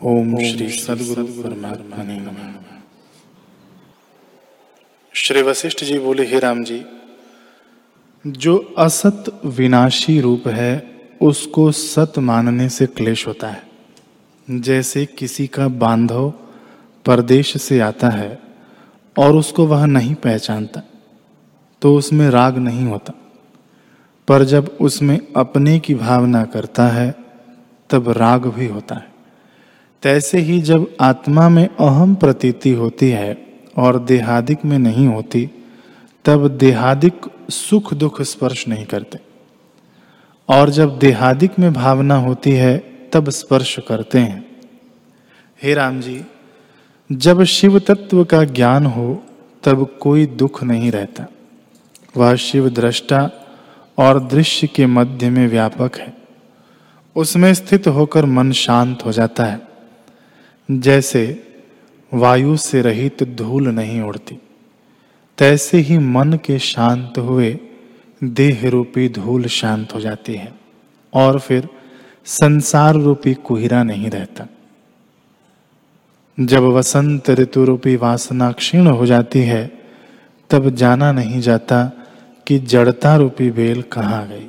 ओम श्री सदगुरु परमात्मा ने नमः। श्री वशिष्ठ जी बोले हे राम जी जो असत विनाशी रूप है उसको सत मानने से क्लेश होता है। जैसे किसी का बांधव परदेश से आता है और उसको वह नहीं पहचानता तो उसमें राग नहीं होता। पर जब उसमें अपने की भावना करता है तब राग भी होता है। तैसे ही जब आत्मा में अहम प्रतीति होती है और देहादिक में नहीं होती, तब देहादिक सुख दुख स्पर्श नहीं करते। और जब देहादिक में भावना होती है, तब स्पर्श करते हैं। हे राम जी, जब शिव तत्व का ज्ञान हो, तब कोई दुख नहीं रहता। वह शिव दृष्टा और दृश्य के मध्य में व्यापक है। उसमें स्थित होकर मन शांत हो जाता है। जैसे वायु से रहित धूल नहीं उड़ती, तैसे ही मन के शांत हुए देह रूपी धूल शांत हो जाती है और फिर संसार रूपी कुहिरा नहीं रहता। जब वसंत ऋतु रूपी वासना क्षीण हो जाती है, तब जाना नहीं जाता कि जड़ता रूपी बेल कहाँ गई।